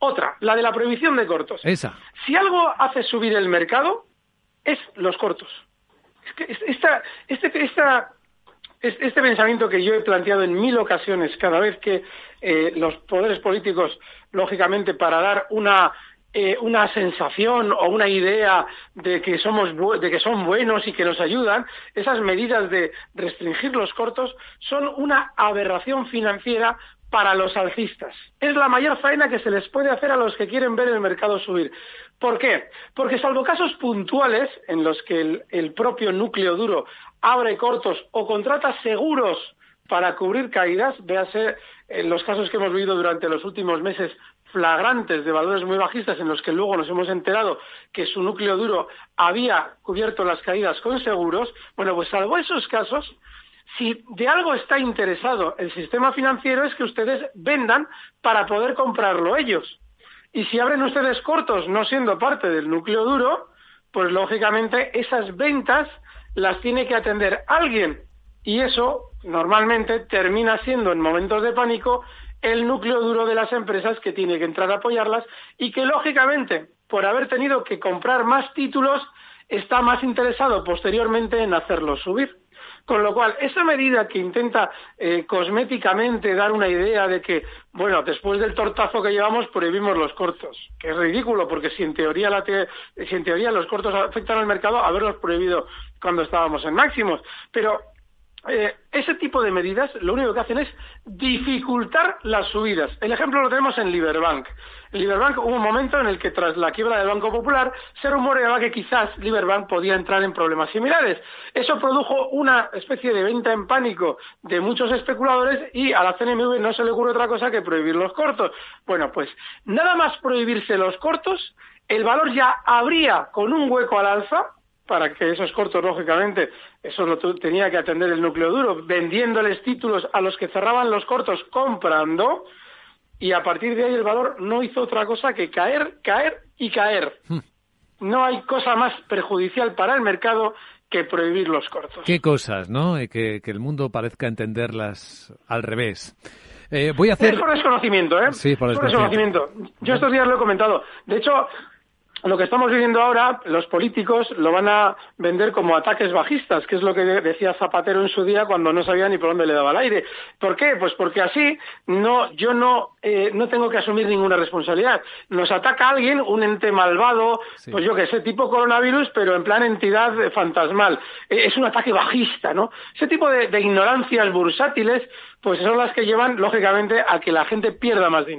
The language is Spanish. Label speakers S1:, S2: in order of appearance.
S1: Otra, la de la prohibición de cortos.
S2: Esa.
S1: Si algo hace subir el mercado, es los cortos. Es que esta, este, esta, este pensamiento que yo he planteado en mil ocasiones, cada vez que eh, los poderes políticos, lógicamente, para dar una eh, una sensación o una idea de que somos de que son buenos y que nos ayudan, esas medidas de restringir los cortos son una aberración financiera para los alcistas. Es la mayor faena que se les puede hacer a los que quieren ver el mercado subir. ¿Por qué? Porque salvo casos puntuales en los que el, propio núcleo duro abre cortos o contrata seguros para cubrir caídas, véase en los casos que hemos vivido durante los últimos meses flagrantes de valores muy bajistas en los que luego nos hemos enterado que su núcleo duro había cubierto las caídas con seguros, bueno, pues salvo esos casos, si de algo está interesado el sistema financiero es que ustedes vendan para poder comprarlo ellos. Y si abren ustedes cortos no siendo parte del núcleo duro, pues lógicamente esas ventas las tiene que atender alguien. Y eso normalmente termina siendo en momentos de pánico el núcleo duro de las empresas que tiene que entrar a apoyarlas y que lógicamente por haber tenido que comprar más títulos está más interesado posteriormente en hacerlos subir. Con lo cual, esa medida que intenta eh, cosméticamente dar una idea de que, bueno, después del tortazo que llevamos prohibimos los cortos, que es ridículo, porque si en teoría, la si en teoría los cortos afectan al mercado, haberlos prohibido cuando estábamos en máximos. Pero eh, ese tipo de medidas lo único que hacen es dificultar las subidas. El ejemplo lo tenemos en Liberbank. En Liberbank hubo un momento en el que tras la quiebra del Banco Popular se rumoreaba que quizás Liberbank podía entrar en problemas similares. Eso produjo una especie de venta en pánico de muchos especuladores y a la CNMV no se le ocurre otra cosa que prohibir los cortos. Bueno, pues nada más prohibirse los cortos, el valor ya habría con un hueco al alza para que esos cortos, lógicamente, eso lo tenía que atender el núcleo duro, vendiéndoles títulos a los que cerraban los cortos comprando, y a partir de ahí el valor no hizo otra cosa que caer, caer y caer. Hmm. No hay cosa más perjudicial para el mercado que prohibir los cortos.
S2: Qué cosas, ¿no? Que, que el mundo parezca entenderlas al revés. Eh, voy a hacer...
S1: Es por desconocimiento, ¿eh?
S2: Sí, por
S1: desconocimiento. Yo estos días lo he comentado. De hecho, lo que estamos viviendo ahora, los políticos lo van a vender como ataques bajistas, que es lo que decía Zapatero en su día cuando no sabía ni por dónde le daba el aire. ¿Por qué? Pues porque así no, yo no, eh, no tengo que asumir ninguna responsabilidad. Nos ataca alguien, un ente malvado, pues yo que sé, tipo coronavirus, pero en plan entidad fantasmal. E, es un ataque bajista, ¿no? Ese tipo de ignorancias bursátiles, pues son las que llevan, lógicamente, a que la gente pierda más dinero.